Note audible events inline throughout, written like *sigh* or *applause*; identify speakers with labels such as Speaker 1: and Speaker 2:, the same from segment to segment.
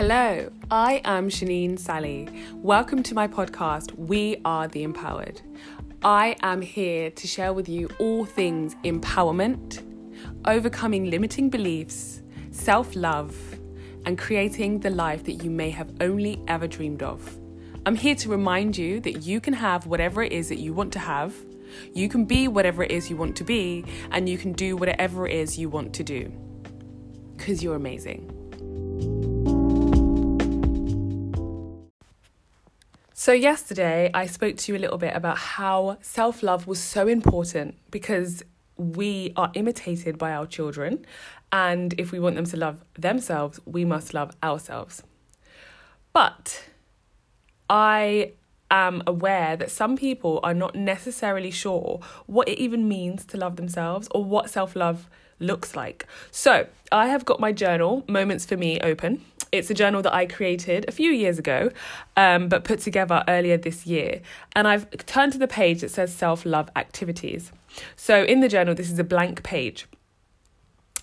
Speaker 1: Hello, I am Shanine Sally. Welcome to my podcast, We Are the Empowered. I am here to share with you all things empowerment, overcoming limiting beliefs, self love, and creating the life that you may have only ever dreamed of. I'm here to remind you that you can have whatever it is that you want to have, you can be whatever it is you want to be, and you can do whatever it is you want to do. Because you're amazing. So, yesterday I spoke to you a little bit about how self love was so important because we are imitated by our children. And if we want them to love themselves, we must love ourselves. But I am aware that some people are not necessarily sure what it even means to love themselves or what self love looks like. So, I have got my journal, Moments for Me, open. It's a journal that I created a few years ago, um, but put together earlier this year. And I've turned to the page that says self love activities. So, in the journal, this is a blank page.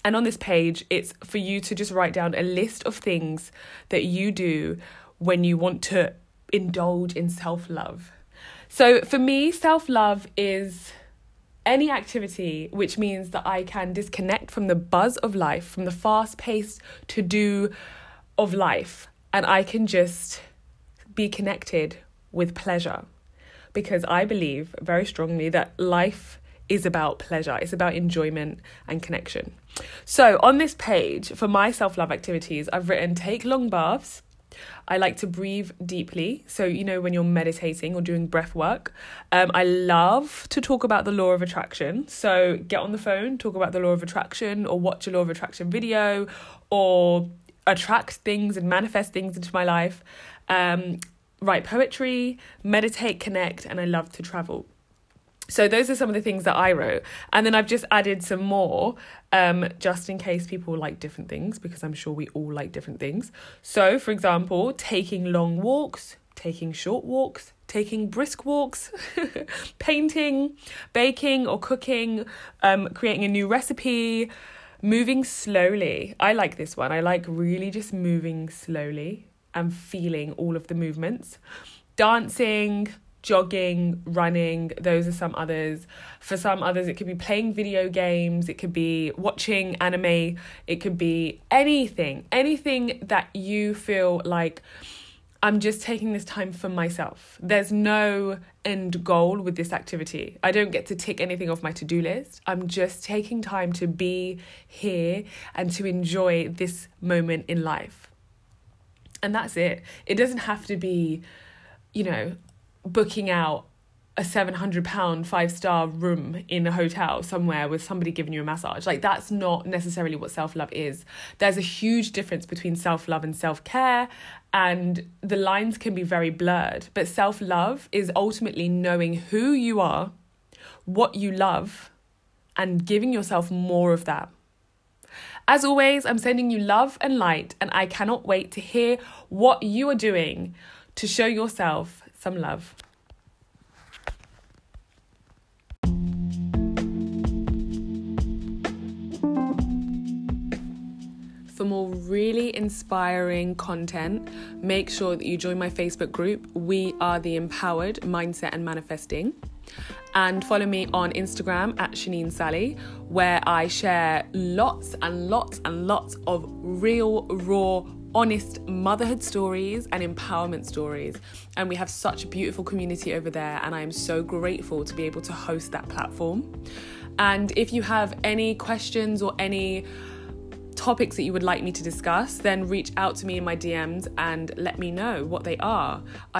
Speaker 1: And on this page, it's for you to just write down a list of things that you do when you want to indulge in self love. So, for me, self love is any activity which means that I can disconnect from the buzz of life, from the fast paced to do of life, and I can just be connected with pleasure. Because I believe very strongly that life is about pleasure, it's about enjoyment and connection. So, on this page, for my self love activities, I've written take long baths, I like to breathe deeply. So, you know, when you're meditating or doing breath work, um, I love to talk about the law of attraction. So, get on the phone, talk about the law of attraction, or watch a law of attraction video, or attract things and manifest things into my life. Um, write poetry, meditate, connect, and I love to travel. So those are some of the things that I wrote. And then I've just added some more um, just in case people like different things, because I'm sure we all like different things. So, for example, taking long walks, taking short walks, taking brisk walks, *laughs* painting, baking or cooking, um, creating a new recipe, moving slowly. I like this one. I like really just moving slowly and feeling all of the movements. Dancing, jogging, running, those are some others. For some others, it could be playing video games, it could be watching anime, it could be anything, anything that you feel like I'm just taking this time for myself. There's no end goal with this activity. I don't get to tick anything off my to do list. I'm just taking time to be here and to enjoy this moment in life. And that's it. It doesn't have to be, you know, booking out a 700 pound five star room in a hotel somewhere with somebody giving you a massage. Like that's not necessarily what self love is. There's a huge difference between self love and self care and the lines can be very blurred but self love is ultimately knowing who you are what you love and giving yourself more of that. As always, I'm sending you love and light, and I cannot wait to hear what you are doing to show yourself some love. For more really inspiring content, make sure that you join my Facebook group, We Are the Empowered Mindset and Manifesting. And follow me on Instagram at Shanine Sally, where I share lots and lots and lots of real, raw, honest motherhood stories and empowerment stories. And we have such a beautiful community over there, and I am so grateful to be able to host that platform. And if you have any questions or any topics that you would like me to discuss, then reach out to me in my DMs and let me know what they are. I-